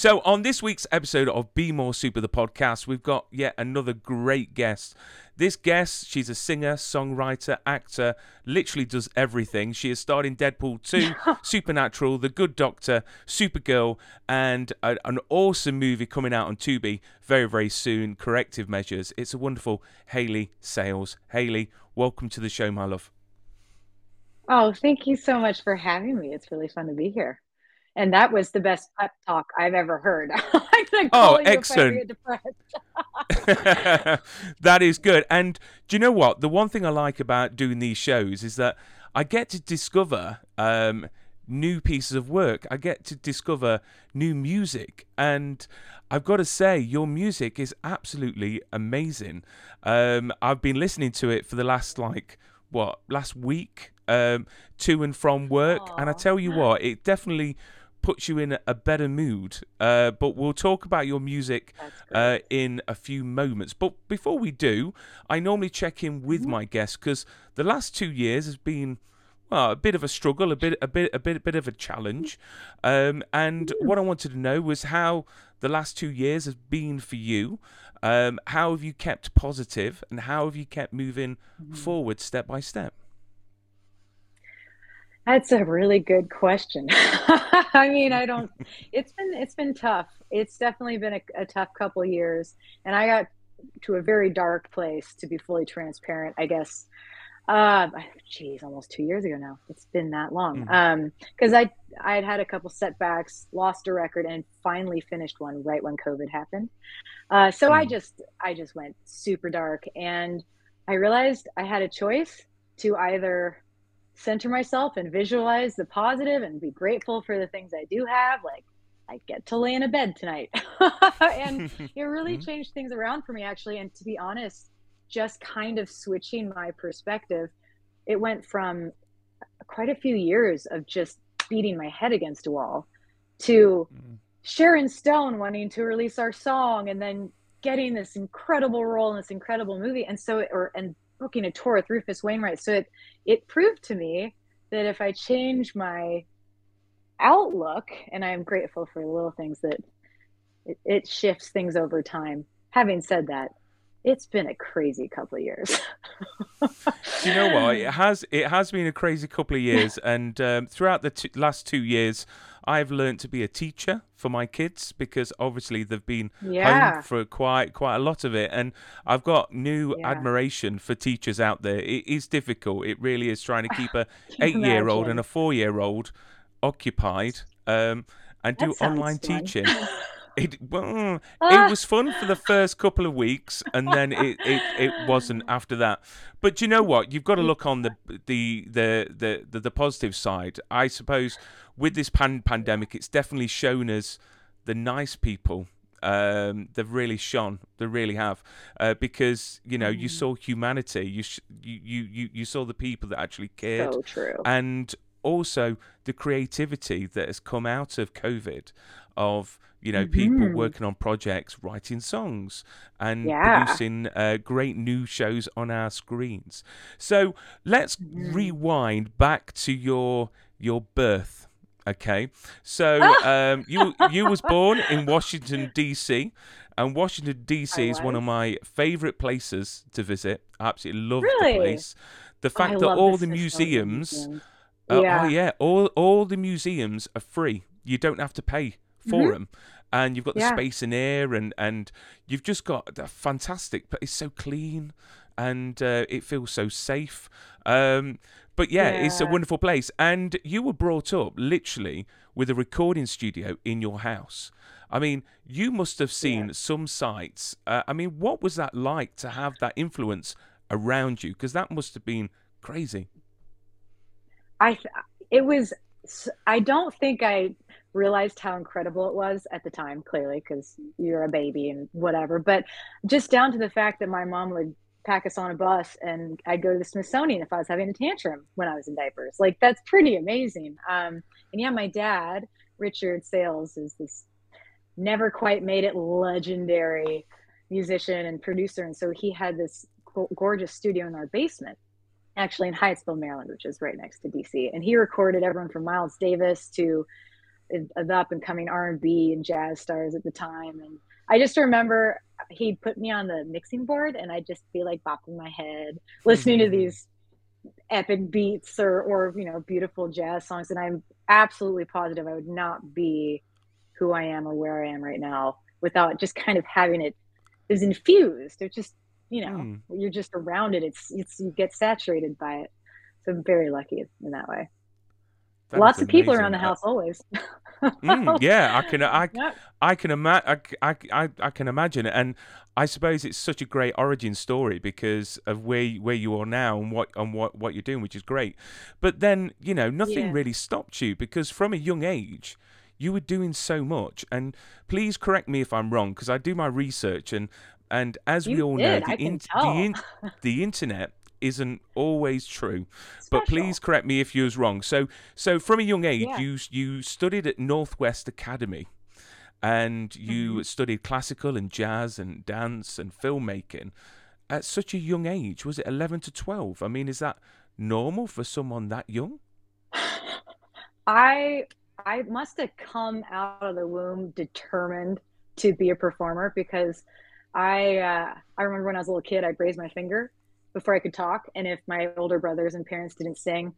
So, on this week's episode of Be More Super, the podcast, we've got yet another great guest. This guest, she's a singer, songwriter, actor, literally does everything. She has starred in Deadpool 2, Supernatural, The Good Doctor, Supergirl, and a, an awesome movie coming out on Tubi very, very soon Corrective Measures. It's a wonderful Hayley Sales. Hayley, welcome to the show, my love. Oh, thank you so much for having me. It's really fun to be here. And that was the best pep talk I've ever heard. Oh, excellent. If I get depressed. that is good. And do you know what? The one thing I like about doing these shows is that I get to discover um, new pieces of work. I get to discover new music. And I've got to say, your music is absolutely amazing. Um, I've been listening to it for the last, like, what, last week um, to and from work. And I tell you what, it definitely puts you in a better mood. Uh, but we'll talk about your music uh, in a few moments. But before we do, I normally check in with Mm-hmm. my guests because the last two years has been well a bit of a struggle, a bit, a bit, a bit, a bit of a challenge. Um, and Mm. what I wanted to know was how the last two years has been for you. Um, how have you kept positive, and how have you kept moving Mm-hmm. forward step by step? That's a really good question. I mean, I don't. It's been it's been tough. It's definitely been a, a tough couple years, and I got to a very dark place. To be fully transparent, I guess. Uh, geez, almost two years ago now. It's been that long. Mhm. Um, because I I had had a couple setbacks, lost a record, and finally finished one right when COVID happened. Uh, so I Mm. just I just went super dark, and I realized I had a choice to either center myself and visualize the positive and be grateful for the things I do have. Like I get to lay in a bed tonight. and it really Mhm. changed things around for me actually. And to be honest, just kind of switching my perspective, it went from quite a few years of just beating my head against a wall to Mm. Sharon Stone wanting to release our song and then getting this incredible role in this incredible movie and so or and booking a tour with Rufus Wainwright. So it it proved to me that if I change my outlook and I am grateful for the little things that it, it shifts things over time. Having said that it's been a crazy couple of years. You know what? It has it has been a crazy couple of years, and um, throughout the t- last two years, I've learned to be a teacher for my kids because obviously they've been Yeah. home for quite quite a lot of it, and I've got new Yeah. admiration for teachers out there. It is difficult. It really is trying to keep a eight year old and a four year old occupied um, and do That sounds online fun. teaching. It well, Ah. it was fun for the first couple of weeks, and then it, it, it wasn't after that. But you know what? You've got to look on the the the the the, the positive side. I suppose with this pan- pandemic, it's definitely shown us the nice people. Um, they've really shone. They really have, uh, because you know you Mm. saw humanity. You, sh- you you you you saw the people that actually cared so true and also the creativity that has come out of COVID of you know people Mhm. working on projects, writing songs, and Yeah. producing uh, great new shows on our screens. So let's Mhm. rewind back to your your birth. Okay, so um, you you was born in Washington D.C. And Washington D.C. Is one of my favorite places to visit. I absolutely love Really? the place. The I fact that all the museums uh, Yeah. Oh yeah, all all the museums are free. You don't have to pay for them, and you've got the Mm-hmm. Yeah. space and air, and and you've just got a fantastic. But it's so clean, and uh, it feels so safe. Um, but yeah, it's a wonderful place. And you were brought up literally with a recording studio in your house. I mean, you must have seen Yeah. some sites. Uh, I mean, what was that like to have that influence around you? Because that must have been crazy. I it was I don't think I realized how incredible it was at the time, clearly, because you're a baby and whatever. But just down to the fact that my mom would pack us on a bus and I'd go to the Smithsonian if I was having a tantrum when I was in diapers. Like that's pretty amazing. Um, and yeah, my dad, Richard Sales, is this never quite made it legendary musician and producer. And so he had this gorgeous studio in our basement, actually in Hyattsville, Maryland, which is right next to DC. And he recorded everyone from Miles Davis to the up and coming R&B and jazz stars at the time. And I just remember he'd put me on the mixing board and I'd just be like bopping my head, listening mm-hmm. to these epic beats or, or, you know, beautiful jazz songs. And I'm absolutely positive I would not be who I am or where I am right now without just kind of having it is infused. It's just, you know, mm. you're just around it. It's, it's, you get saturated by it. So I'm very lucky in that way. That Lots of people around the house always. mm, yeah, I can, I, yep. I can imagine, I, I, I can imagine it, and I suppose it's such a great origin story because of where where you are now and what and what what you're doing, which is great. But then you know nothing yeah. really stopped you because from a young age you were doing so much. And please correct me if I'm wrong because I do my research and and as you we all did, know, the, in, the, in, the internet isn't always true. Special. But please correct me if you was wrong. So so from a young age yeah. you you studied at Northwest Academy and you mm-hmm. studied classical and jazz and dance and filmmaking at such a young age. Was it 11 to 12? I mean, is that normal for someone that young? I I must have come out of the womb determined to be a performer because I uh, I remember when I was a little kid, I'd raise my finger before I could talk. And if my older brothers and parents didn't sing,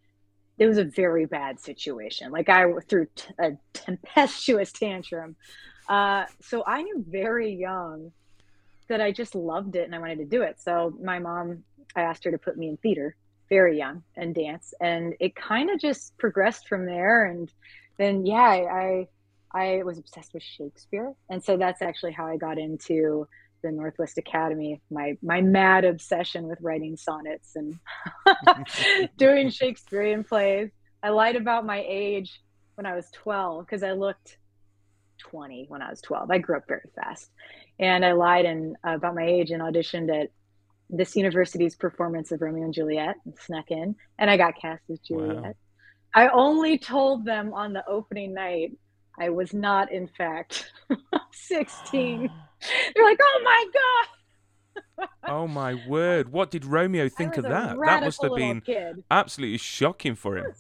it was a very bad situation. Like I threw t- a tempestuous tantrum. Uh, so I knew very young that I just loved it and I wanted to do it. So my mom, I asked her to put me in theater very young and dance. And it kind of just progressed from there. And then, yeah, I, I, I was obsessed with Shakespeare. And so that's actually how I got into the Northwest Academy, my my mad obsession with writing sonnets and doing Shakespearean plays. I lied about my age when I was 12 because I looked 20 when I was 12. I grew up very fast. And I lied in, uh, about my age and auditioned at this university's performance of Romeo and Juliet and snuck in and I got cast as Juliet. Wow. I only told them on the opening night I was not in fact 16. They're like, oh my God. oh my word. What did Romeo think of that? That must have been kid. absolutely shocking for him.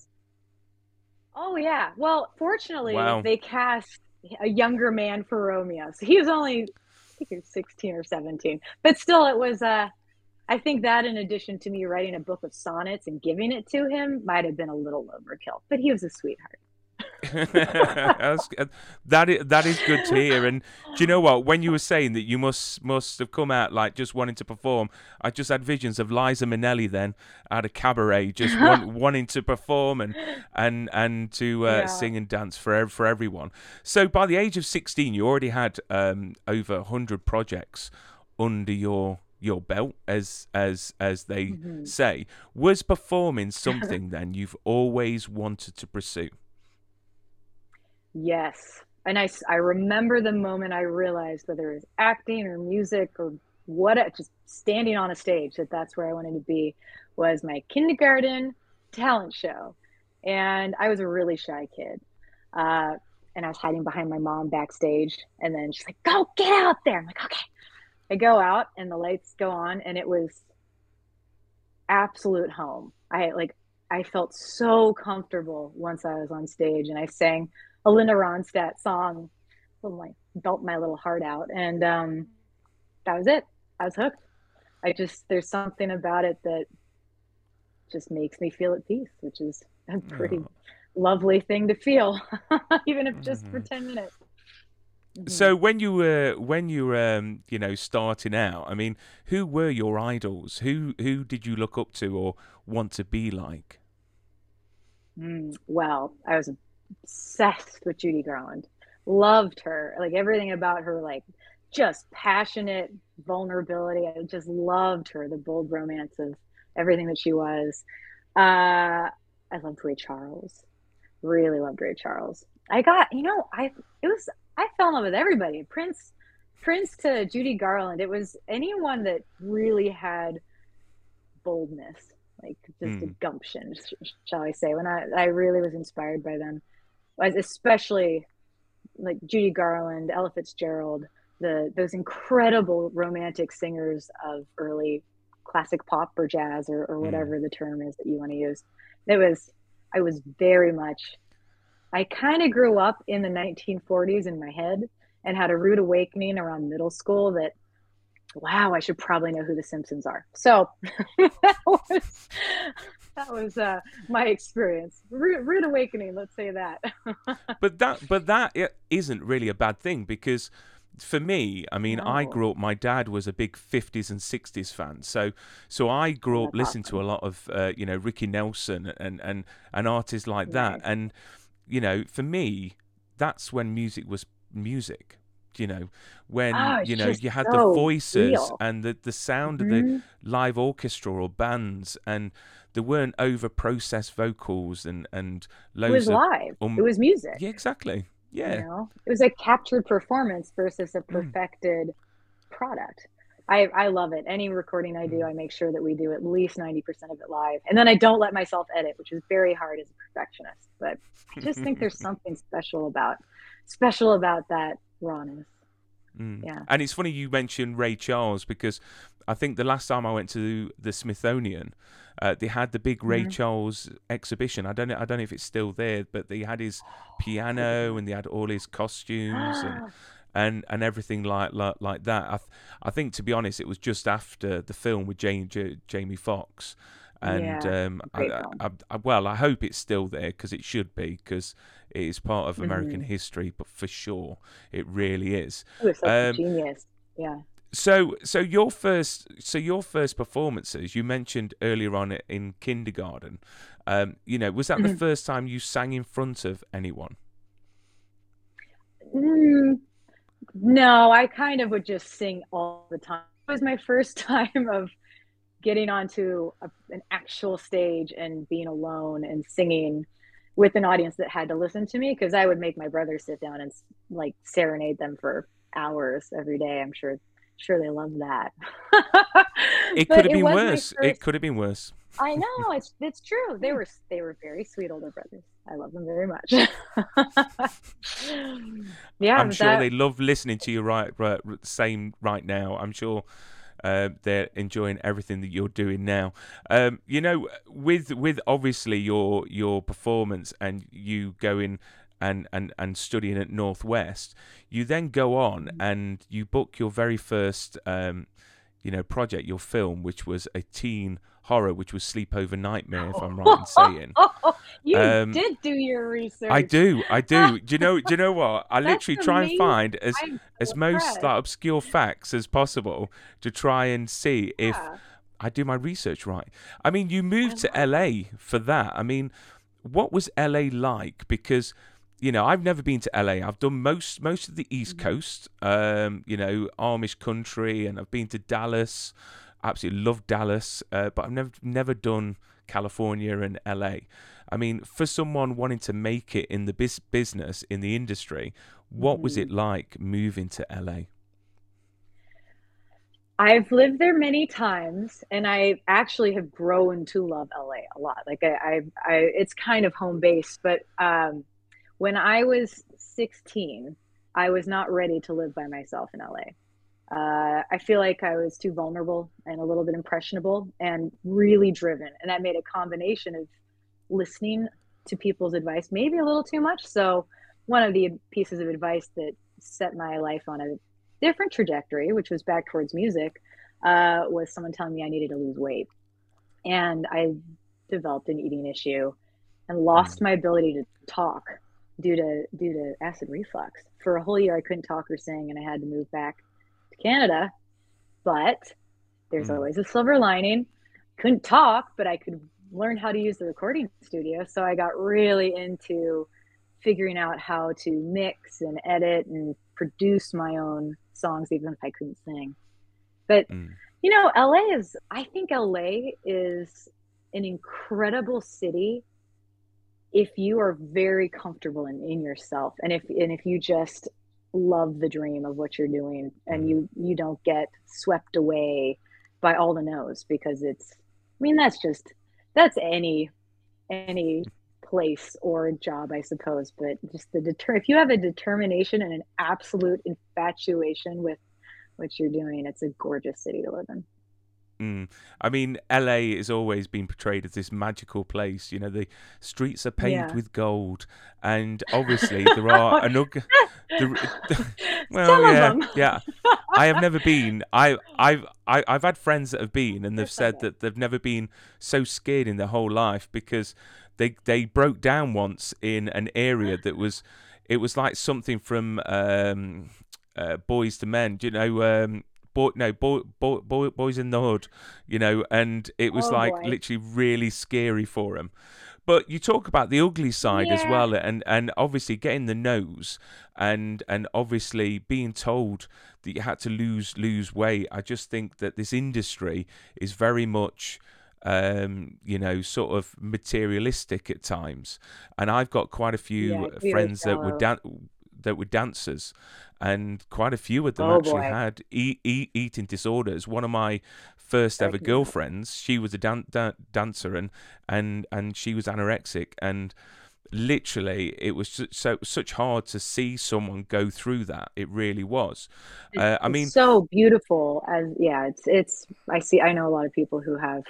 Oh yeah. Well, fortunately, wow. they cast a younger man for Romeo. So he was only I think he was 16 or 17. But still it was uh I think that in addition to me writing a book of sonnets and giving it to him might have been a little overkill. But he was a sweetheart. that is that is good to hear. And do you know what? When you were saying that you must must have come out like just wanting to perform, I just had visions of Liza Minnelli then at a cabaret, just want, wanting to perform and and and to uh, yeah. sing and dance for for everyone. So by the age of sixteen, you already had um, over hundred projects under your your belt as as as they mm-hmm. say was performing something then you've always wanted to pursue Yes. And I, I remember the moment I realized whether it was acting or music or what, just standing on a stage, that that's where I wanted to be was my kindergarten talent show. And I was a really shy kid. Uh, and I was hiding behind my mom backstage. And then she's like, go get out there. I'm like, okay. I go out and the lights go on and it was absolute home. I like, I felt so comfortable once I was on stage and I sang a Linda Ronstadt song. Like belt my little heart out, and um, that was it. I was hooked. I just there's something about it that just makes me feel at peace, which is a pretty oh. lovely thing to feel, even if just mm-hmm. for ten minutes. Mm-hmm. So when you were when you were um, you know starting out, I mean, who were your idols? Who who did you look up to or want to be like? Mm, well, I was obsessed with Judy Garland. Loved her. Like everything about her, like just passionate vulnerability. I just loved her, the bold romance of everything that she was. Uh, I loved Ray Charles. Really loved Ray Charles. I got, you know, I it was I fell in love with everybody. Prince Prince to Judy Garland. It was anyone that really had boldness, like just Mm. a gumption, shall I say. When I I really was inspired by them. Was especially like Judy Garland, Ella Fitzgerald, the those incredible romantic singers of early classic pop or jazz or, or mm. whatever the term is that you want to use. It was I was very much I kind of grew up in the 1940s in my head and had a rude awakening around middle school that wow, I should probably know who the Simpsons are. So that was that was uh, my experience. Rude, rude awakening, let's say that. but that but that isn't really a bad thing because for me i mean i grew up my dad was a big 50s and 60s fan so so i grew up That's listening to a lot of uh, you know ricky nelson and and and artists like that and you know for me that's when music was music you know when Oh, you know you had so the voices real. and the the sound of the Mhm. live orchestra or bands and there weren't over processed vocals and and loads It was of live. um, it was music. yeah exactly yeah You know, it was a captured performance versus a Mm. perfected product. I, I love it. Any recording I Mm. do, I make sure that we do at least 90% of it live. And then I don't let myself edit, which is very hard as a perfectionist. But I just think there's something special about special about that rawness. Mm. Yeah. And it's funny you mentioned Ray Charles because I think the last time I went to the Smithsonian, uh, they had the big Ray Mhm. Charles exhibition. I don't know. I don't know if it's still there, but they had his piano and they had all his costumes and and, and everything like, like like that. I th- I think to be honest, it was just after the film with Jane, J- Jamie Foxx. And Yeah, um, I, I. I, well, I hope it's still there because it should be because it is part of American Mhm. history. But for sure, it really is. He was such a Um, genius. Yeah. So, so your first, so your first performances, you mentioned earlier on in kindergarten. Um, you know, was that the Mhm. first time you sang in front of anyone? Mm, no, I kind of would just sing all the time. It was my first time of getting onto a, an actual stage and being alone and singing with an audience that had to listen to me because I would make my brother sit down and like serenade them for hours every day. I'm sure, sure they love that. It could have been worse. It could have been worse. I know it's it's true. They were they were very sweet older brothers. I love them very much. yeah, I'm sure that- they love listening to you right, right same right now. I'm sure uh, they're enjoying everything that you're doing now. Um, you know, with with obviously your your performance and you going and and and studying at Northwest, you then go on Mm-hmm. and you book your very first um, you know project, your film, which was a teen horror, which was Sleepover Nightmare, if I'm right in saying. You Um, did do your research. I do, I do. Do you know? Do you know what? I literally try and find as I'm as so most like, obscure facts as possible to try and see if I do my research right. I mean, you moved to LA for that. I mean, what was LA like? Because you know, I've never been to LA. I've done most most of the East Mm-hmm. Coast, um, you know, Amish country, and I've been to Dallas. Absolutely love Dallas, uh, but I've never never done California and LA. I mean, for someone wanting to make it in the bis- business in the industry, what was Mm-hmm. it like moving to LA? I've lived there many times, and I actually have grown to love LA a lot. Like I, I, I it's kind of home base. But um, when I was 16, I was not ready to live by myself in LA. Uh, I feel like I was too vulnerable and a little bit impressionable and really driven, and that made a combination of listening to people's advice, maybe a little too much. So, one of the pieces of advice that set my life on a different trajectory, which was back towards music, uh, was someone telling me I needed to lose weight. And I developed an eating issue and lost my ability to talk due to due to acid reflux. For a whole year I couldn't talk or sing and I had to move back to Canada. But there's Mm. always a silver lining. Couldn't talk, but I could learn how to use the recording studio. So I got really into figuring out how to mix and edit and produce my own songs even if I couldn't sing. But Mm. you know, LA is I think LA is an incredible city if you are very comfortable in, in yourself and if and if you just love the dream of what you're doing and mm-hmm. you you don't get swept away by all the no's because it's i mean that's just that's any any place or job i suppose but just the deter if you have a determination and an absolute infatuation with what you're doing it's a gorgeous city to live in Mm. I mean, LA has always been portrayed as this magical place. You know, the streets are paved Yeah. with gold, and obviously there are an ug- the, well, yeah, yeah. I have never been. I, I've, I, I've had friends that have been, and they've said have. that they've never been so scared in their whole life because they, they broke down once in an area that was, it was like something from um, uh, Boyz II Men. Do you know? Um, boy, no, boy, boy, boy, Boyz n the Hood, you know, and it was Oh, like boy. literally really scary for him. But you talk about the ugly side as well, and and obviously getting the nose, and and obviously being told that you had to lose lose weight. I just think that this industry is very much. Um, you know, sort of materialistic at times, and I've got quite a few Yeah, friends that were shallow. That were dancers, and quite a few of them Oh, actually boy. had e- e- eating disorders. One of my first ever Sorry to hear that. girlfriends, she was a dan- dan- dancer, and and and she was anorexic, and literally it was so such hard to see someone go through that. It really was. Uh, I It's mean, so beautiful as yeah it's it's i see i know a lot of people who have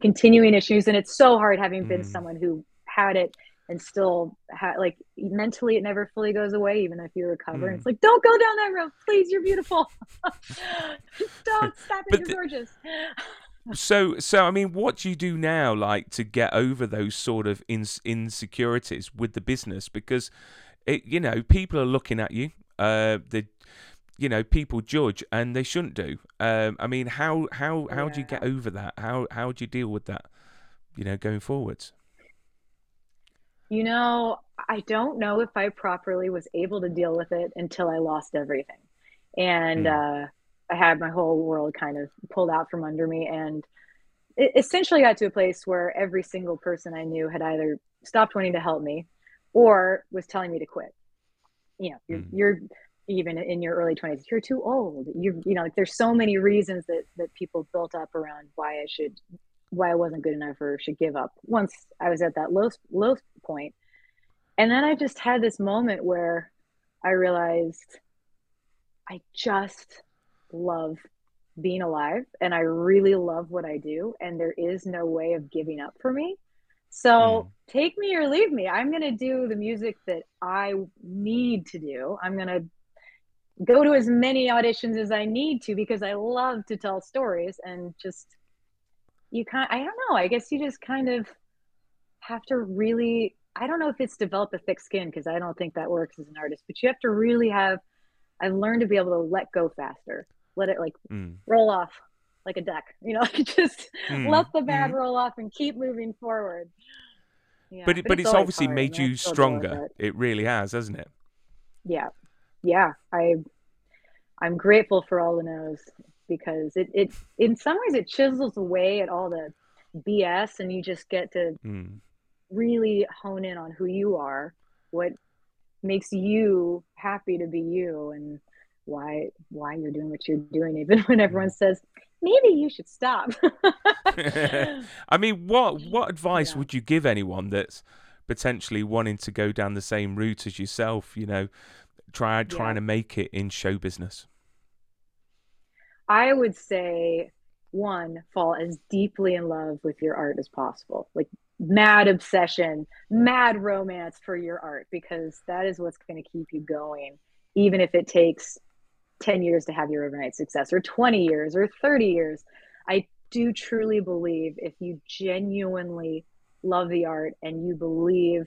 continuing issues and it's so hard having been Mm. someone who had it and still had like mentally it never fully goes away even if you recover and Mm. it's like don't go down that road please you're beautiful don't stop it you're the- gorgeous so so I mean, what do you do now, like to get over those sort of ins- insecurities with the business? Because it, you know, people are looking at you. Uh, the you know, people judge, and they shouldn't do. Um, I mean, how how how do you get over that? How how do you deal with that? You know, going forwards. You know, I don't know if I properly was able to deal with it until I lost everything. And uh, I had my whole world kind of pulled out from under me. And it essentially got to a place where every single person I knew had either stopped wanting to help me or was telling me to quit. You know, you're, Mhm. you're even in your early 20s, you're too old. You, you know, like there's so many reasons that, that people built up around why I should why I wasn't good enough or should give up once I was at that low low point. And then I just had this moment where I realized I just love being alive and I really love what I do and there is no way of giving up for me. So Mm. take me or leave me. I'm going to do the music that I need to do. I'm going to go to as many auditions as I need to because I love to tell stories and just you kind I don't know, I guess you just kind of have to really I don't know if it's develop a thick skin because I don't think that works as an artist, but you have to really have I've learned to be able to let go faster. Let it like Mm. roll off like a duck, you know, just Mm, let the bad mm. roll off and keep moving forward. Yeah, But it, but it's always obviously hard, made you still deal with stronger. it. It really has, hasn't it? yeah yeah i i'm grateful for all the no's because it, it in some ways it chisels away at all the bs and you just get to Mm. really hone in on who you are what makes you happy to be you and why why you're doing what you're doing even when everyone says maybe you should stop I mean, what what advice Yeah. would you give anyone that's potentially wanting to go down the same route as yourself? You know, try trying Yeah. to make it in show business. I would say one, fall as deeply in love with your art as possible. Like mad obsession, mad romance for your art, because that is what's going to keep you going, even if it takes 10 years to have your overnight success, or 20 years, or 30 years. I do truly believe if you genuinely love the art and you believe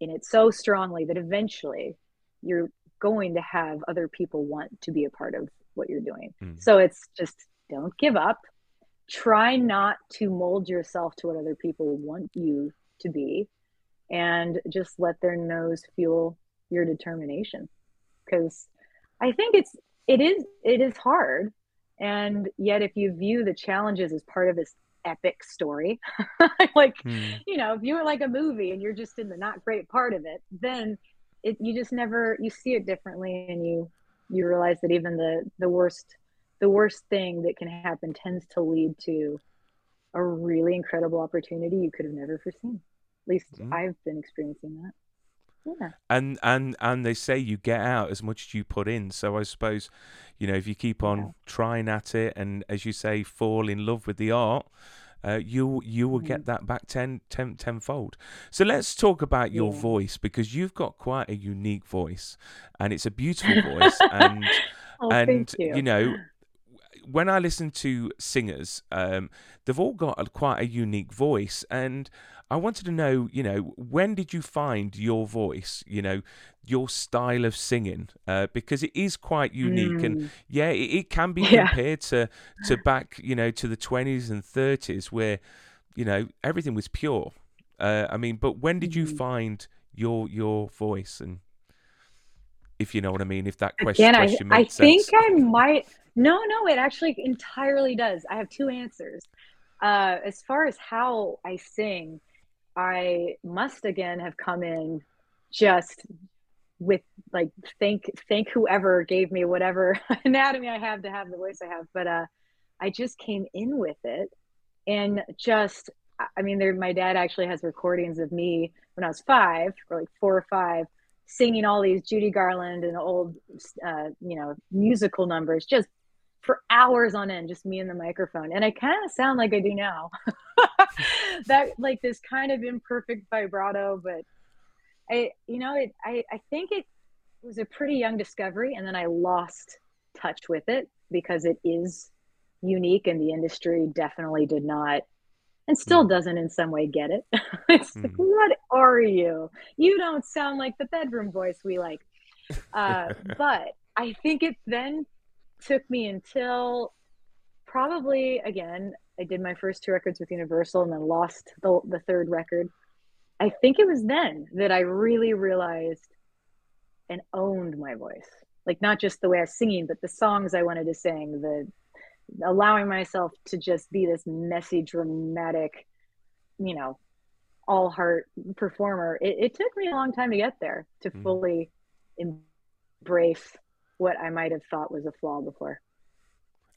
in it so strongly that eventually you're going to have other people want to be a part of what you're doing. Mm. So it's just don't give up. Try not to mold yourself to what other people want you to be and just let their nose fuel your determination. Cuz I think it's it is it is hard and yet if you view the challenges as part of this epic story. like, Hmm. you know, if you were like a movie and you're just in the not great part of it, then it you just never you see it differently and you you realize that even the the worst the worst thing that can happen tends to lead to a really incredible opportunity you could have never foreseen. At least Mm. I've been experiencing that. Yeah. and and and they say you get out as much as you put in so i suppose you know if you keep on Yeah. trying at it and as you say fall in love with the art uh, you you will Mm-hmm. get that back ten, ten, tenfold. So let's talk about your Yeah. voice because you've got quite a unique voice, and it's a beautiful voice. And Oh, and thank you. know, when I listen to singers, um, they've all got a, quite a unique voice, and I wanted to know, you know, when did you find your voice? You know, your style of singing, uh, because it is quite unique, and yeah, it, it can be Mm. Yeah. compared to to back, you know, to the twenties and thirties where, you know, everything was pure. Uh, I mean, but when did you Mhm. find your your voice and if you know what I mean, if that question, Again, I, question I think. I might. No, no, it actually entirely does. I have two answers. Uh, as far as how I sing, I must again have come in just with like thank thank whoever gave me whatever anatomy I have to have the voice I have. But uh, I just came in with it, and just I- mean, there. My dad actually has recordings of me when I was five, or like four or five, singing all these Judy Garland and old, uh, you know, musical numbers just for hours on end, just me and the microphone. And I kind of sound like I do now. that like this kind of imperfect vibrato, but I, you know, it, I, I think it was a pretty young discovery, and then I lost touch with it because it is unique, and the industry definitely did not and still doesn't in some way get it. it's like, Mm. what are you? You don't sound like the bedroom voice we like. Uh, but I think it then took me until probably again, I did my first two records with Universal and then lost the, the third record. I think it was then that I really realized and owned my voice. Like not just the way I was singing, but the songs I wanted to sing, the allowing myself to just be this messy, dramatic, you know, all heart performer. It, it took me a long time to get there to Mm. fully embrace what I might have thought was a flaw before.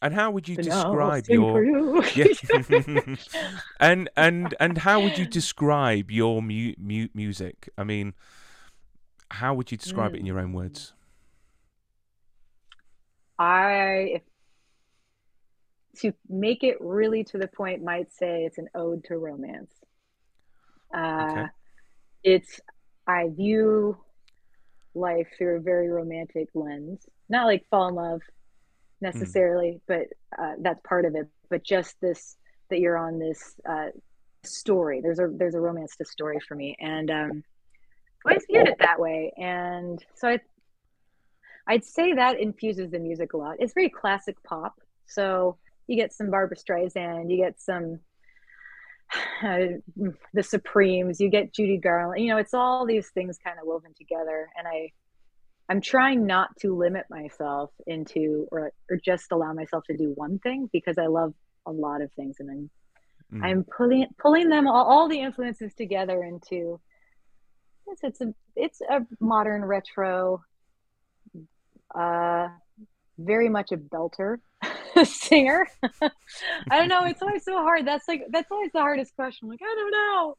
And how would you But describe sing your for you. yeah. and and and how would you describe your mu- mu- music? I mean, how would you describe it in your own words? I, if, to make it really to the point, might say it's an ode to romance. Uh, Okay. It's, I view life through a very romantic lens. Not like fall in love necessarily, but uh, that's part of it. But just this, that you're on this uh, story. There's a there's a romance to story for me, and um, I always viewed it that way. And so I I'd say that infuses the music a lot. It's very classic pop. So you get some Barbra Streisand, you get some uh, the Supremes, you get Judy Garland. You know, it's all these things kind of woven together. And I, I'm trying not to limit myself into or or just allow myself to do one thing because I love a lot of things, and I'm Mm. I'm pulling pulling them all, all the influences together into. Yes, it's a it's a modern retro uh very much a belter singer. I don't know it's always so hard. That's like that's always the hardest question. Like i don't know.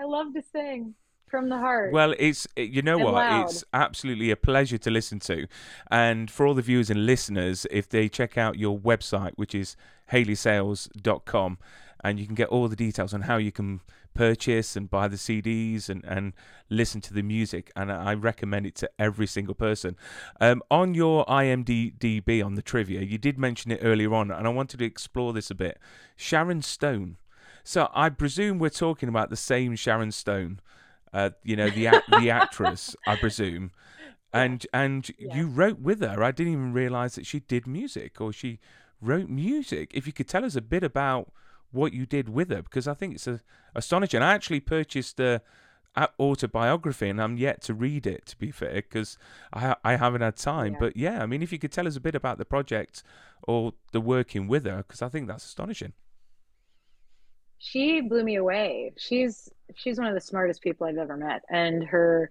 I love to sing from the heart. Well, it's eh, you know And what? loud. It's absolutely a pleasure to listen to, and for all the viewers and listeners, if they check out your website, which is hayleySales.com, and you can get all the details on how you can purchase and buy the CDs and, and listen to the music. And I recommend it to every single person. Um, on your IMDb on the trivia, you did mention it earlier on, and I wanted to explore this a bit. Sharon Stone. So I presume we're talking about the same Sharon Stone uh, you know the act- the actress, I presume, and and Yeah. you wrote with her. I didn't even realize that she did music or she wrote music. If you could tell us a bit about what you did with her, because I think it's a, astonishing. I actually purchased a, a autobiography and I'm yet to read it. To be fair, because I I haven't had time. Yeah. But yeah, I mean, if you could tell us a bit about the project or the working with her, because I think that's astonishing. she blew me away. She's she's one of the smartest people I've ever met, and her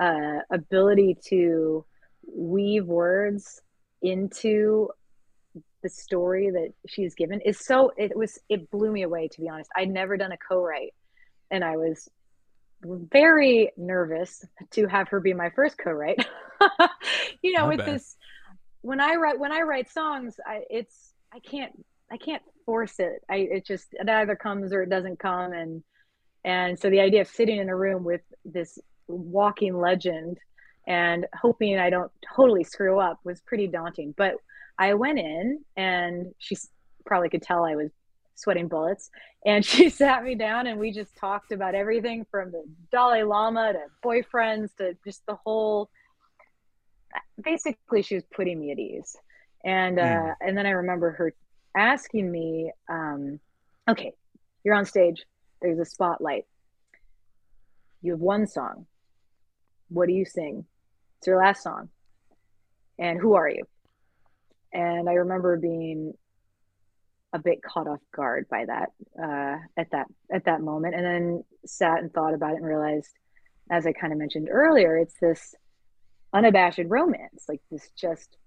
uh, ability to weave words into the story that she's given is so it was it blew me away to be honest. I'd never done a co-write and i was very nervous to have her be my first co-write. You know I with bet. this when i write when i write songs i it's i can't i can't force it. I it just it either comes or it doesn't come and and so the idea of sitting in a room with this walking legend and hoping i don't totally screw up was pretty daunting. But i went in and she probably could tell i was sweating bullets. And she sat me down and we just talked about everything from the dalai lama to boyfriends to just the whole basically she was putting me at ease. And uh Mm. and then i remember her asking me um okay you're on stage. There's a spotlight. You have one song. What do you sing? It's your last song. And who are you and i remember being a bit caught off guard by that uh, at that at that moment. And then sat and thought about it and realized as i kind of mentioned earlier it's this unabashed romance like this just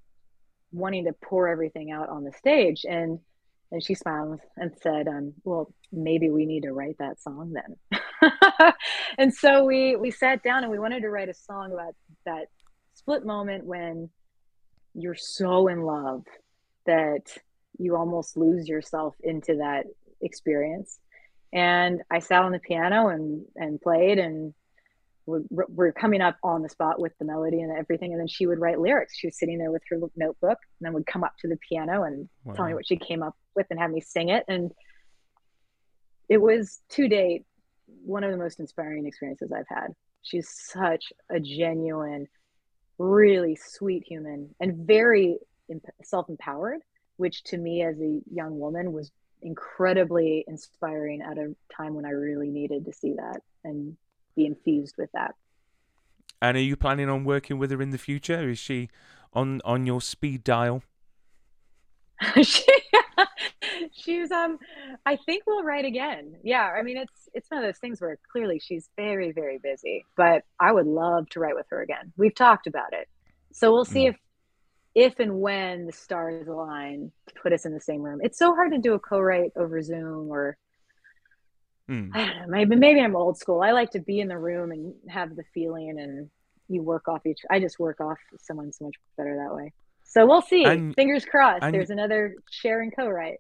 wanting to pour everything out on the stage. And and she smiled and said um, well maybe we need to write that song then. And so we we sat down and we wanted to write a song about that split moment when you're so in love that you almost lose yourself into that experience. And i sat on the piano and and played and we're, we're coming up on the spot with the melody and everything. And then she would write lyrics. She was sitting there with her notebook and then would come up to the piano and tell me what she came up with and have me sing it. And it was to date one of the most inspiring experiences i've had. She's such a genuine really sweet human and very emp- self-empowered which to me as a young woman was incredibly inspiring at a time when i really needed to see that and be infused with that And are you planning on working with her in the future? Is she on on your speed dial? she, she's um i think we'll write again. Yeah i mean it's it's one of those things where clearly she's very very busy but i would love to write with her again. We've talked about it. So we'll see Mm. if if and when the stars align to put us in the same room. It's so hard to do a co-write over zoom or Hmm. I don't know, maybe maybe i'm old school. I like to be in the room and have the feeling and you work off each i just work off someone so much better that way. So we'll see. And- fingers crossed. and- there's another share and co-write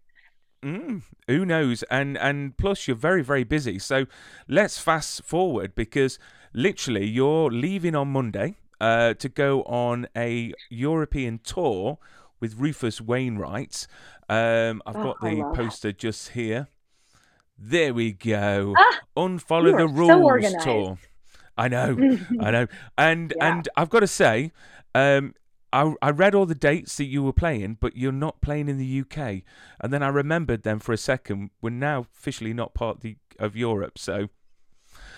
Mm, who knows? And and plus you're very very busy. So let's fast forward because literally you're leaving on Monday uh, to go on a European tour with Rufus Wainwright. Um, I've Oh, got the poster just here. There we go. Ah, Unfollow the are so rules tour. I know. I know. And Yeah. and I've got to say, um, I I read all the dates that you were playing, but you're not playing in the UK. And then I remembered then for a second. We're now officially not part of, the, of Europe, so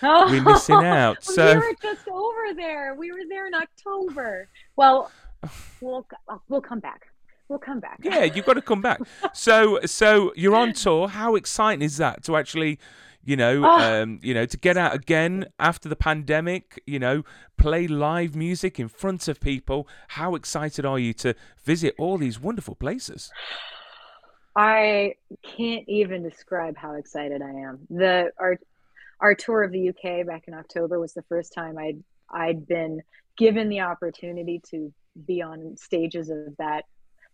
Oh, we're missing out. So we were just over there. We were there in October. Well, we'll uh, we'll come back. We'll come back. yeah, you've got to come back. So so you're on tour. How exciting is that to actually? You know, Oh. um, you know, to get out again after the pandemic. You know, play live music in front of people. How excited are you to visit all these wonderful places? I can't even describe how excited I am. The our our tour of the UK back in October was the first time I'd I'd been given the opportunity to be on stages of that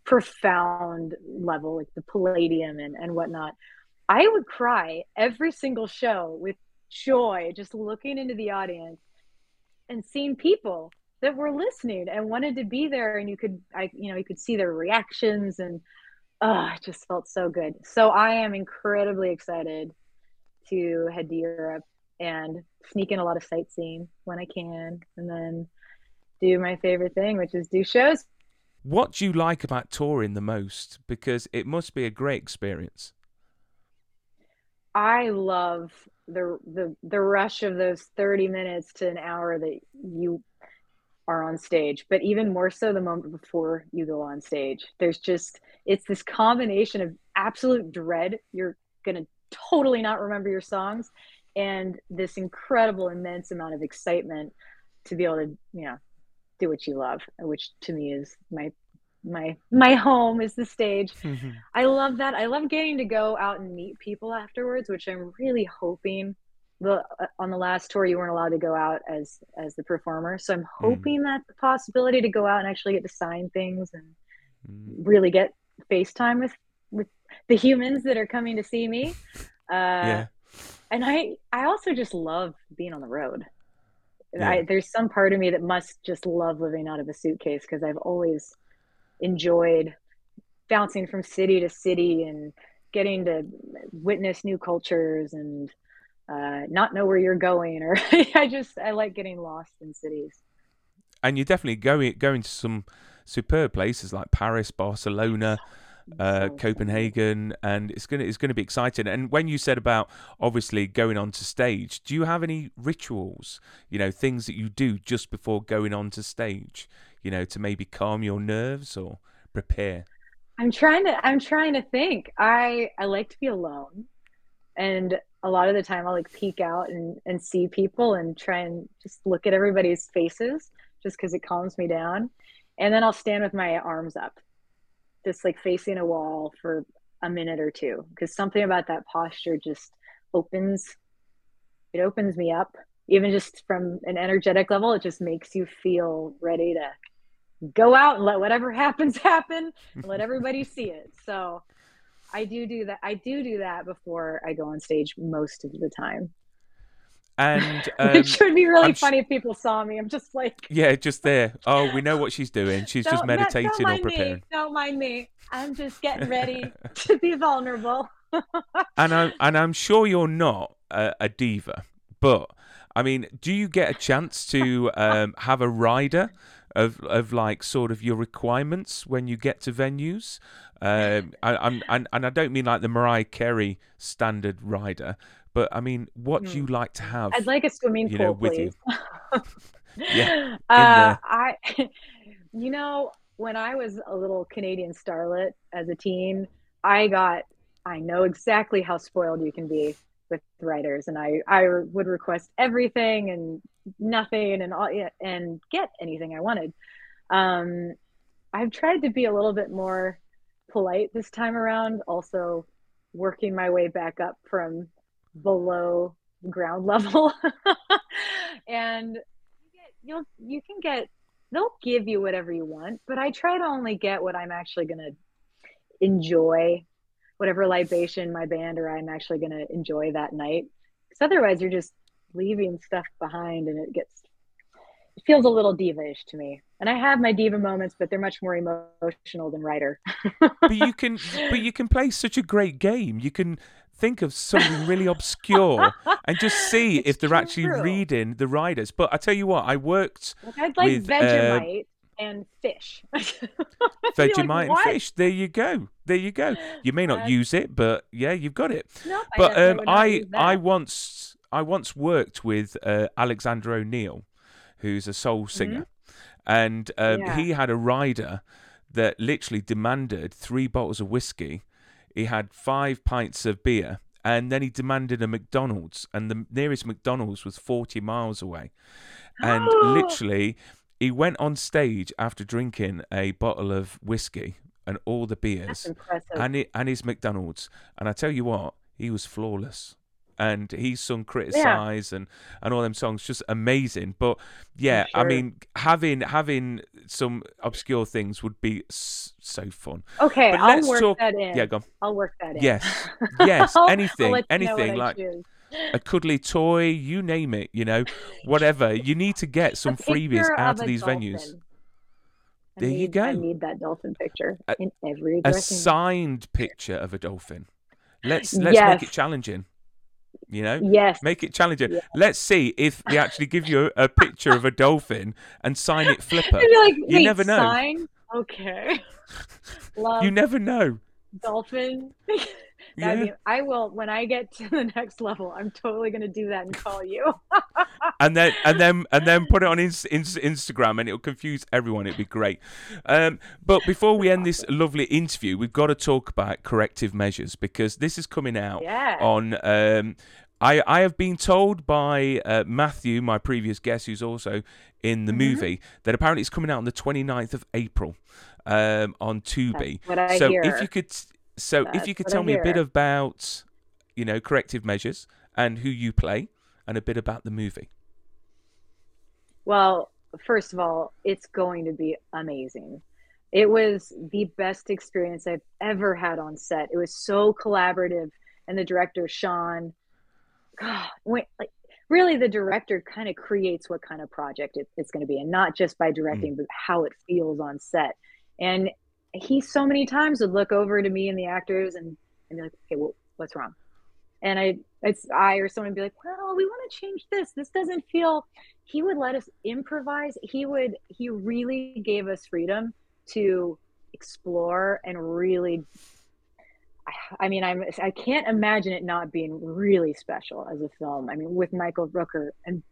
profound level, like the Palladium and, and whatnot. I would cry every single show with joy, just looking into the audience and seeing people that were listening and wanted to be there and you could I you know, you could see their reactions and oh, it just felt so good. So I am incredibly excited to head to Europe and sneak in a lot of sightseeing when I can, and then do my favorite thing, which is do shows. What do you like about touring the most? Because it must be a great experience. I love the the the rush of those 30 minutes to an hour that you are on stage, but even more so the moment before you go on stage. There's just it's this combination of absolute dread you're going to totally not remember your songs and this incredible immense amount of excitement to be able to you know do what you love which to me is my my my home is the stage i love that i love getting to go out and meet people afterwards which i'm really hoping the uh, on the last tour you weren't allowed to go out as as the performer so i'm hoping that the possibility to go out and actually get to sign things and really get FaceTime with with the humans that are coming to see me. Uh, yeah. And I I also just love being on the road. Yeah. I, there's some part of me that must just love living out of a suitcase because I've always enjoyed bouncing from city to city and getting to witness new cultures and uh, not know where you're going or I just I like getting lost in cities. And you're definitely going going to some superb places like Paris, Barcelona, uh, So Copenhagen, and it's gonna it's gonna be exciting. And when you said about obviously going on to stage, do you have any rituals? You know, things that you do just before going on to stage. You know, to maybe calm your nerves or prepare. I'm trying to I'm trying to think. I I like to be alone. And a lot of the time I'll like peek out and, and see people and try and just look at everybody's faces just because it calms me down. And then I'll stand with my arms up, just like facing a wall for a minute or two. Because something about that posture just opens it opens me up. Even just from an energetic level, it just makes you feel ready to go out and let whatever happens happen and let everybody see it. So I do do that. I do do that before I go on stage most of the time. And um, Which would be really I'm sh- funny if people saw me. I'm just like, yeah, just there. Oh, we know what she's doing. She's just "Don't- don't- meditating don't or mind preparing. Me. Don't mind me. I'm just getting ready to be vulnerable. and I'm and I'm sure you're not a, a diva, but I mean, do you get a chance to um, have a rider of of like sort of your requirements when you get to venues? Um, I, I'm and, and I don't mean like the Mariah Carey standard rider, but I mean, what do you like to have? I'd like a swimming you pool, know, with you. please. Yeah, Uh. I, you know, when I was a little Canadian starlet as a teen, I got, I know exactly how spoiled you can be with writers, and I, I would request everything and nothing and all, and get anything I wanted. Um, I've tried to be a little bit more polite this time around, also working my way back up from below ground level. and you you'll you can get they'll give you whatever you want, but I try to only get what I'm actually going to enjoy, whatever libation my band or I'm actually going to enjoy that night. Because otherwise, you're just leaving stuff behind, and it gets it feels a little diva-ish to me. And I have my diva moments, but they're much more emotional than writer. but you can but you can play such a great game. You can think of something really obscure and just see if they're actually reading the riders. But I tell you what, I worked Like I'd like With, uh, and fish. I'd like, Vegemite and fish. There you go. There you go. You may not That's- use it, but yeah, you've got it. I But definitely um, I I once I once worked with uh, Alexander O'Neal, who's a soul singer, and um, Mm-hmm. Yeah. he had a rider that literally demanded three bottles of whiskey. He had five pints of beer, and then he demanded a McDonald's, and the nearest McDonald's was forty miles away, and literally. He went on stage after drinking a bottle of whiskey and all the beers and it, and his McDonald's. And I tell you what, he was flawless. And he sung "Criticize" and, and all them songs, just amazing. But yeah, I mean, having having some obscure things would be so fun. okay, but I'll work talk- that in. Yeah, go on. I'll work that in. Yes, yes, anything, let you know what anything like. A cuddly toy, you name it, you know, whatever. You need to get some freebies out of of a these venues. I There you need- I go. need that dolphin picture A- in every A dressing room. signed picture of a dolphin. Let's let's make it challenging. You know, Yes. Make it challenging. Yeah. Let's see if they actually give you a, a picture of a dolphin and sign it flipper. Like, You never know. sign? Okay. Love You never know. dolphin. That'd Yeah. be, I will when I get to the next level. I'm totally gonna do that and call you. and then and then and then put it on ins- ins- Instagram, and it'll confuse everyone. It'd be great. Um, but before we end this lovely interview, we've got to talk about corrective measures because this is coming out Yeah. on. Um, I, I have been told by uh, Matthew, my previous guest, who's also in the Mm-hmm. movie, that apparently it's coming out on the 29th of April um, on Tubi. That's what I so hear. if you could, so if you could tell me a bit about, you know, corrective measures and who you play, and a bit about the movie. Well, first of all, it's going to be amazing. It was the best experience I've ever had on set. It was so collaborative, and the director Sean, God, when, like really, the director kind of creates what kind of project it, it's going to be, and not just by hmm. directing, but how it feels on set. And he so many times would look over to me and the actors and, and be like, "Okay, well, what's wrong?" And I, it's I or someone be like, "Well, we want to change this. This doesn't feel." He would let us improvise. He would. He really gave us freedom to explore and really. I- I mean, I'm. I can't imagine it not being really special as a film. I mean, with Michael Rooker and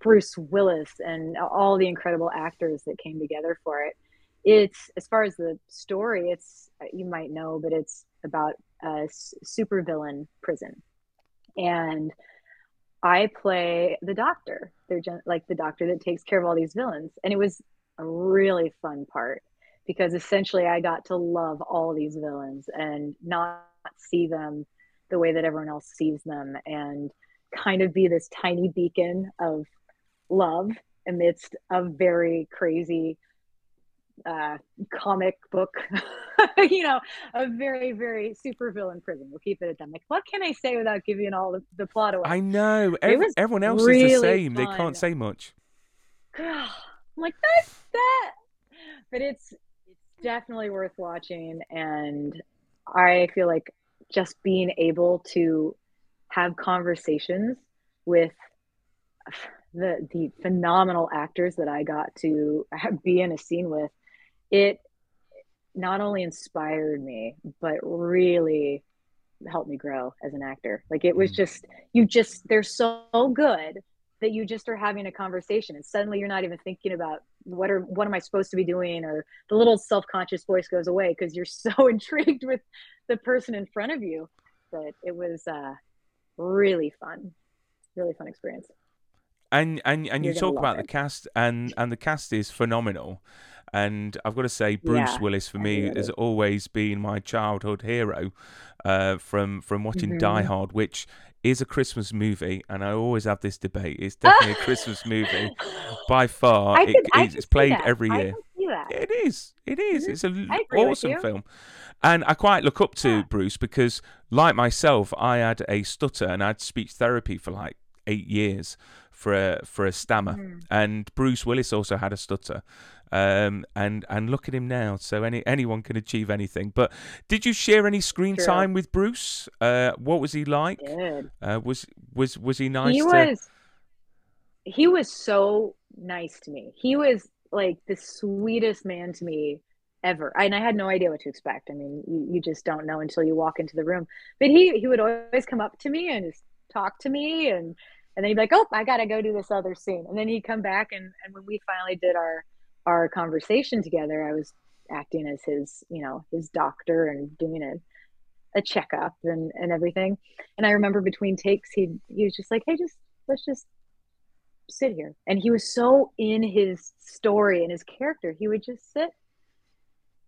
Bruce Willis and all the incredible actors that came together for it. It's as far as the story, it's you might know, but it's about a supervillain prison, and I play the doctor. They're gen- like the doctor that takes care of all these villains, and it was a really fun part because essentially I got to love all these villains and not see them the way that everyone else sees them, and kind of be this tiny beacon of love amidst a very crazy uh, comic book, you know, a very, very super villain prison. We'll keep it at that. Like, what can I say without giving all the, the plot away? I know. Everyone else is the same. They can't say much. I'm like, that's that. But it's it's definitely worth watching, and I feel like just being able to have conversations with the the phenomenal actors that I got to be in a scene with, it not only inspired me, but really helped me grow as an actor. Like it was Mm. just you just they're so good that you just are having a conversation and suddenly you're not even thinking about what are what am I supposed to be doing or the little self-conscious voice goes away because you're so intrigued with the person in front of you that it was uh really fun. Really fun experience. And and and you You're talk about the cast, and and the cast is phenomenal. And I've got to say, Bruce Yeah, Willis for me has always been my childhood hero, uh, from from watching Die Mhm. Hard, which is a Christmas movie, and I always have this debate. It's definitely a Christmas movie by far. I It- it's played every year. can. It is. It is. Mhm. It's an I agree with awesome film. And I quite look up to Yeah. Bruce because, like myself, I had a stutter and I had speech therapy for like eight years for a for a stammer. Mhm. And Bruce Willis also had a stutter. Um, and and look at him now. So any anyone can achieve anything. But did you share any screen True. time with Bruce? Uh, what was he like? Uh, was was was he nice? he to... was he was so nice to me he was like the sweetest man to me ever and i had no idea what to expect i mean you, you just don't know until you walk into the room but he he would always come up to me and just talk to me and and then he'd be like oh i gotta go do this other scene. And then he'd come back and and when we finally did our our conversation together i was acting as his you know his doctor and doing a, a checkup and and everything. And i remember between takes he he was just like hey just let's just sit here. And he was so in his story and his character he would just sit.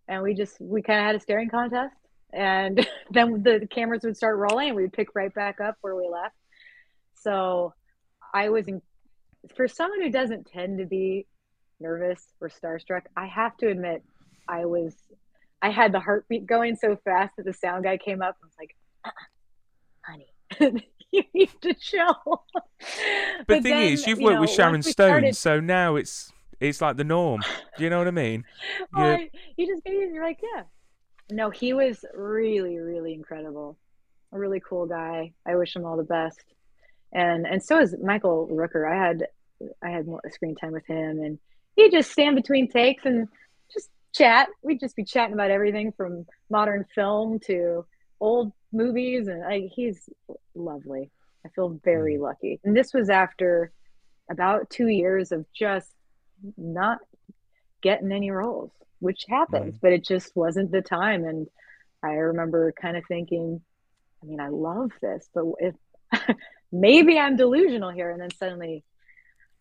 And we just we kind of had a staring contest and then the cameras would start rolling and we'd pick right back up where we left so i was in for someone who doesn't tend to be nervous or starstruck i have to admit i was i had the heartbeat going so fast that the sound guy came up and was like uh-uh, honey you need to chill But the thing then, is, you've you worked know, with Sharon Stone, started- so now it's it's like the norm. Do you know what I mean? well. I- you just you're like, yeah. No, he was really, really incredible. A really cool guy. I wish him all the best. And and so is Michael Rooker. I had I had more screen time with him, and he'd just stand between takes and just chat. We'd just be chatting about everything from modern film to old movies, and I, he's lovely. I feel very lucky. And this was after about two years of just not getting any roles, which happens, Mm. but it just wasn't the time. And I remember kind of thinking, I mean, I love this, but if maybe I'm delusional here. And then suddenly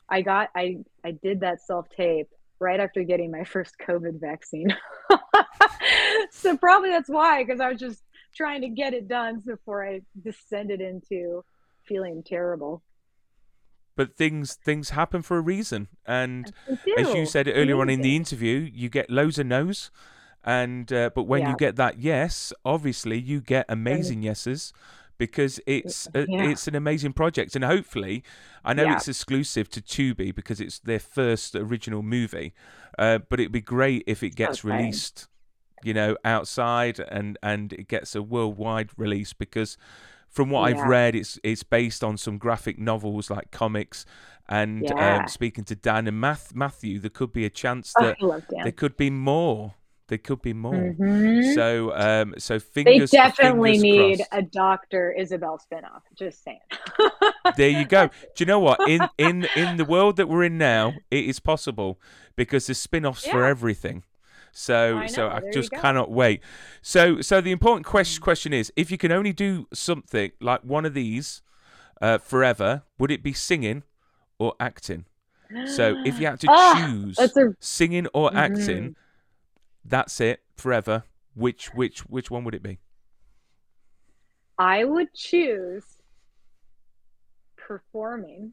I got, I, I did that self tape right after getting my first COVID vaccine. so probably that's why, because I was just trying to get it done before I descended into feeling terrible. But things things happen for a reason, and as you said earlier on in the interview, you get loads of no's, and uh, but when you get that yes, obviously you get amazing yeses because it's Yeah. it's an amazing project, and hopefully, I know Yeah. it's exclusive to Tubi because it's their first original movie, uh, but it'd be great if it gets exciting. released, you know, outside and and it gets a worldwide release because. From what I've read, it's it's based on some graphic novels like comics, and Yeah. um, speaking to Dan and Math, Matthew, there could be a chance Oh, that Dan. there could be more. There could be more. Mhm. So, um, so They fingers. definitely fingers need crossed. a Doctor Isabel spinoff. Just saying. There you go. Do you know what? In in in the world that we're in now, it is possible because there's spin-offs for everything. So I so I there just cannot wait. So so the important question question is if you can only do something like one of these uh, forever, would it be singing or acting? So if you had to Ah, choose a- singing or acting, Mhm. That's it forever. Which which which one would it be? I would choose performing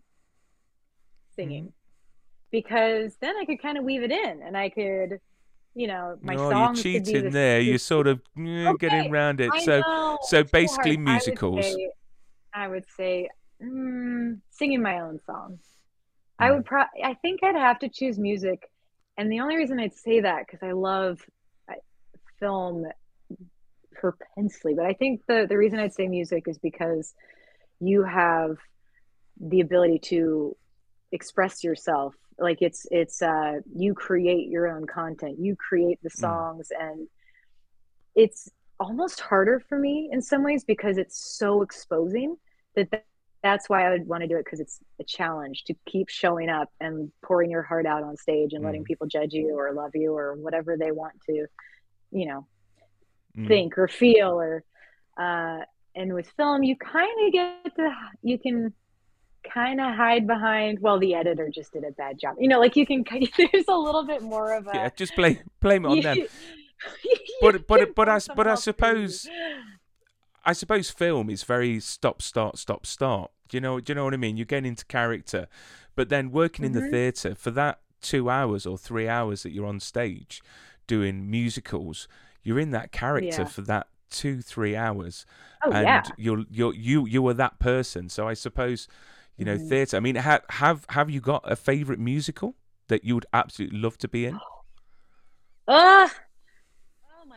singing Mm-hmm. because then I could kind of weave it in and I could, you know, my oh, you're songs could be cheating the- there. the- You're sort of eh, Okay, getting around it. I so know, so it's so basically hard. I would musicals. say- I would say, mm, singing my own songs. I Mm. would pro. I think I'd have to choose music, and the only reason I'd say that because I love uh, film propensely, but I think the the reason I'd say music is because you have the ability to express yourself. Like it's it's uh you create your own content you create the songs and it's almost harder for me in some ways because it's so exposing that th- that's why I would want to do it because it's a challenge to keep showing up and pouring your heart out on stage and letting Mm. people judge you or love you or whatever they want to you know Mm. think or feel or uh and with film you kind of get to you can kind of hide behind well the editor just did a bad job you know like you can there's a little bit more of a Yeah, just blame blame it on them. But- but- but I but I suppose- I suppose film is very stop start stop start. Do you know do you know what I mean? You're getting into character, but then working in the Mhm. theatre for that two hours or three hours that you're on stage doing musicals, you're in that character Yeah. for that two three hours, oh and yeah you're you're you you are that person. So I suppose you know Mhm. theatre. I mean, have have have you got a favourite musical that you would absolutely love to be in? Oh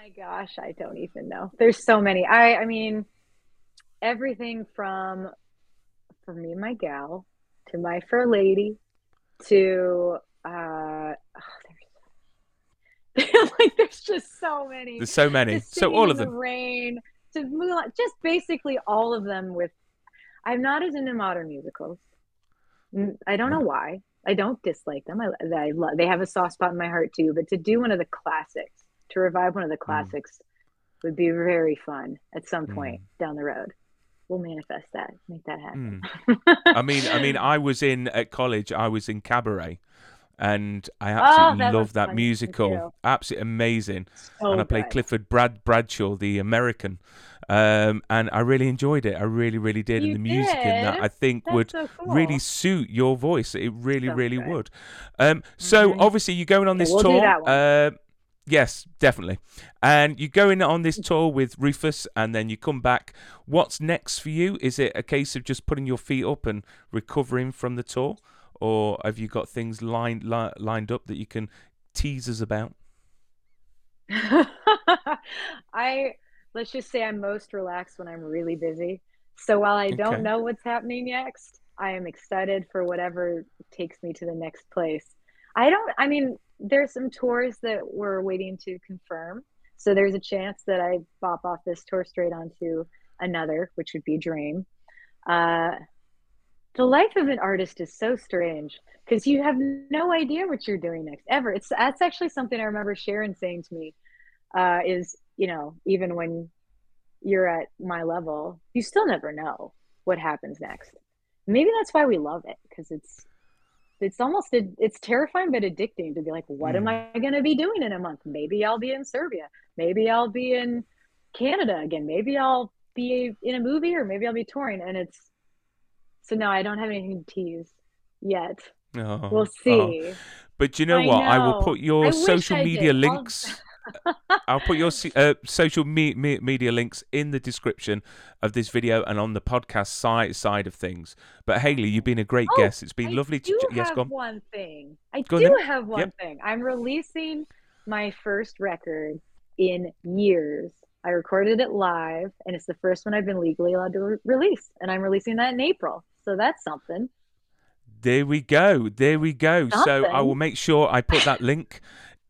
my gosh, I don't even know. There's so many. I I mean everything from for me and my gal to my fair lady to uh oh, there's like there's just so many. There's so many. So all of the. Rain to Mulan, just basically all of them with I'm not as into modern musicals. Mm, I don't know why. I don't dislike them. I, I love, they have a soft spot in my heart too. But to do one of the classics, to revive one of the classics, would be very fun at some point down the road. We'll manifest that, make that happen. Mm. I mean, I mean, I was in at college. I was in cabaret, and I Oh, absolutely that love that musical. Absolutely amazing. So and I played good. Clifford Brad Bradshaw, the American, um, and I really enjoyed it. I really, really did. You and the music in that. I think, That's would so really suit your voice. It really, So really good. would. Um, so Mhm. obviously you're going on Okay, this we'll tour. Uh, yes, definitely. And you're going on this tour with Rufus, and then you come back. What's next for you? Is it a case of just putting your feet up and recovering from the tour, or have you got things lined li- lined up that you can tease us about? I let's just say I'm most relaxed when I'm really busy. So while I don't Okay. know what's happening next, I am excited for whatever takes me to the next place. I don't I mean, there's some tours that we're waiting to confirm. So there's a chance that I bop off this tour straight onto another, which would be a Dream. Uh, the life of an artist is so strange because you have no idea what you're doing next ever. It's that's actually something I remember Sharon saying to me. Uh, is you know even when you're at my level, you still never know what happens next. Maybe that's why we love it because it's it's almost it's terrifying but addicting to be like what mm. am i going to be doing in a month? Maybe i'll be in serbia. Maybe i'll be in canada again. Maybe i'll be in a movie or maybe i'll be touring. And it's so no i don't have anything to tease yet. Oh, we'll see. Oh. but you know I what? Know. i will put your I social media links I'll put your uh, social me- me- media links in the description of this video and on the podcast side side of things. But Hayley, you've been a great oh, guest. It's been I lovely to. Ch- yes, go on. One thing I go do on have one yep. thing. I'm releasing my first record in years. I recorded it live, and it's the first one I've been legally allowed to re- release, and I'm releasing that in April. So that's something. There we go. There we go. Something. So I will make sure I put that link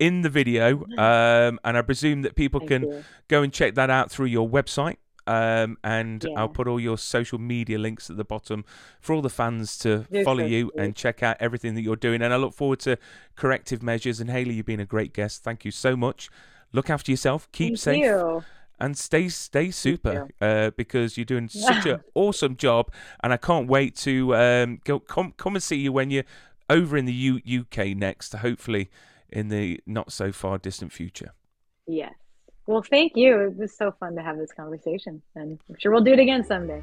in the video, um, and I presume that people Thank can you. go and check that out through your website. Um, and yeah. I'll put all your social media links at the bottom for all the fans to follow so you and check out everything that you're doing. And I look forward to corrective measures. And Hayley, you've been a great guest. Thank you so much. Look after yourself. Keep Thank safe. You. And stay stay super uh, because you're doing such an awesome job, and I can't wait to um, go come come and see you when you're over in the U- UK next. Hopefully, in the not so far distant future. Yes. Well, thank you. It was so fun to have this conversation, and I'm sure we'll do it again someday.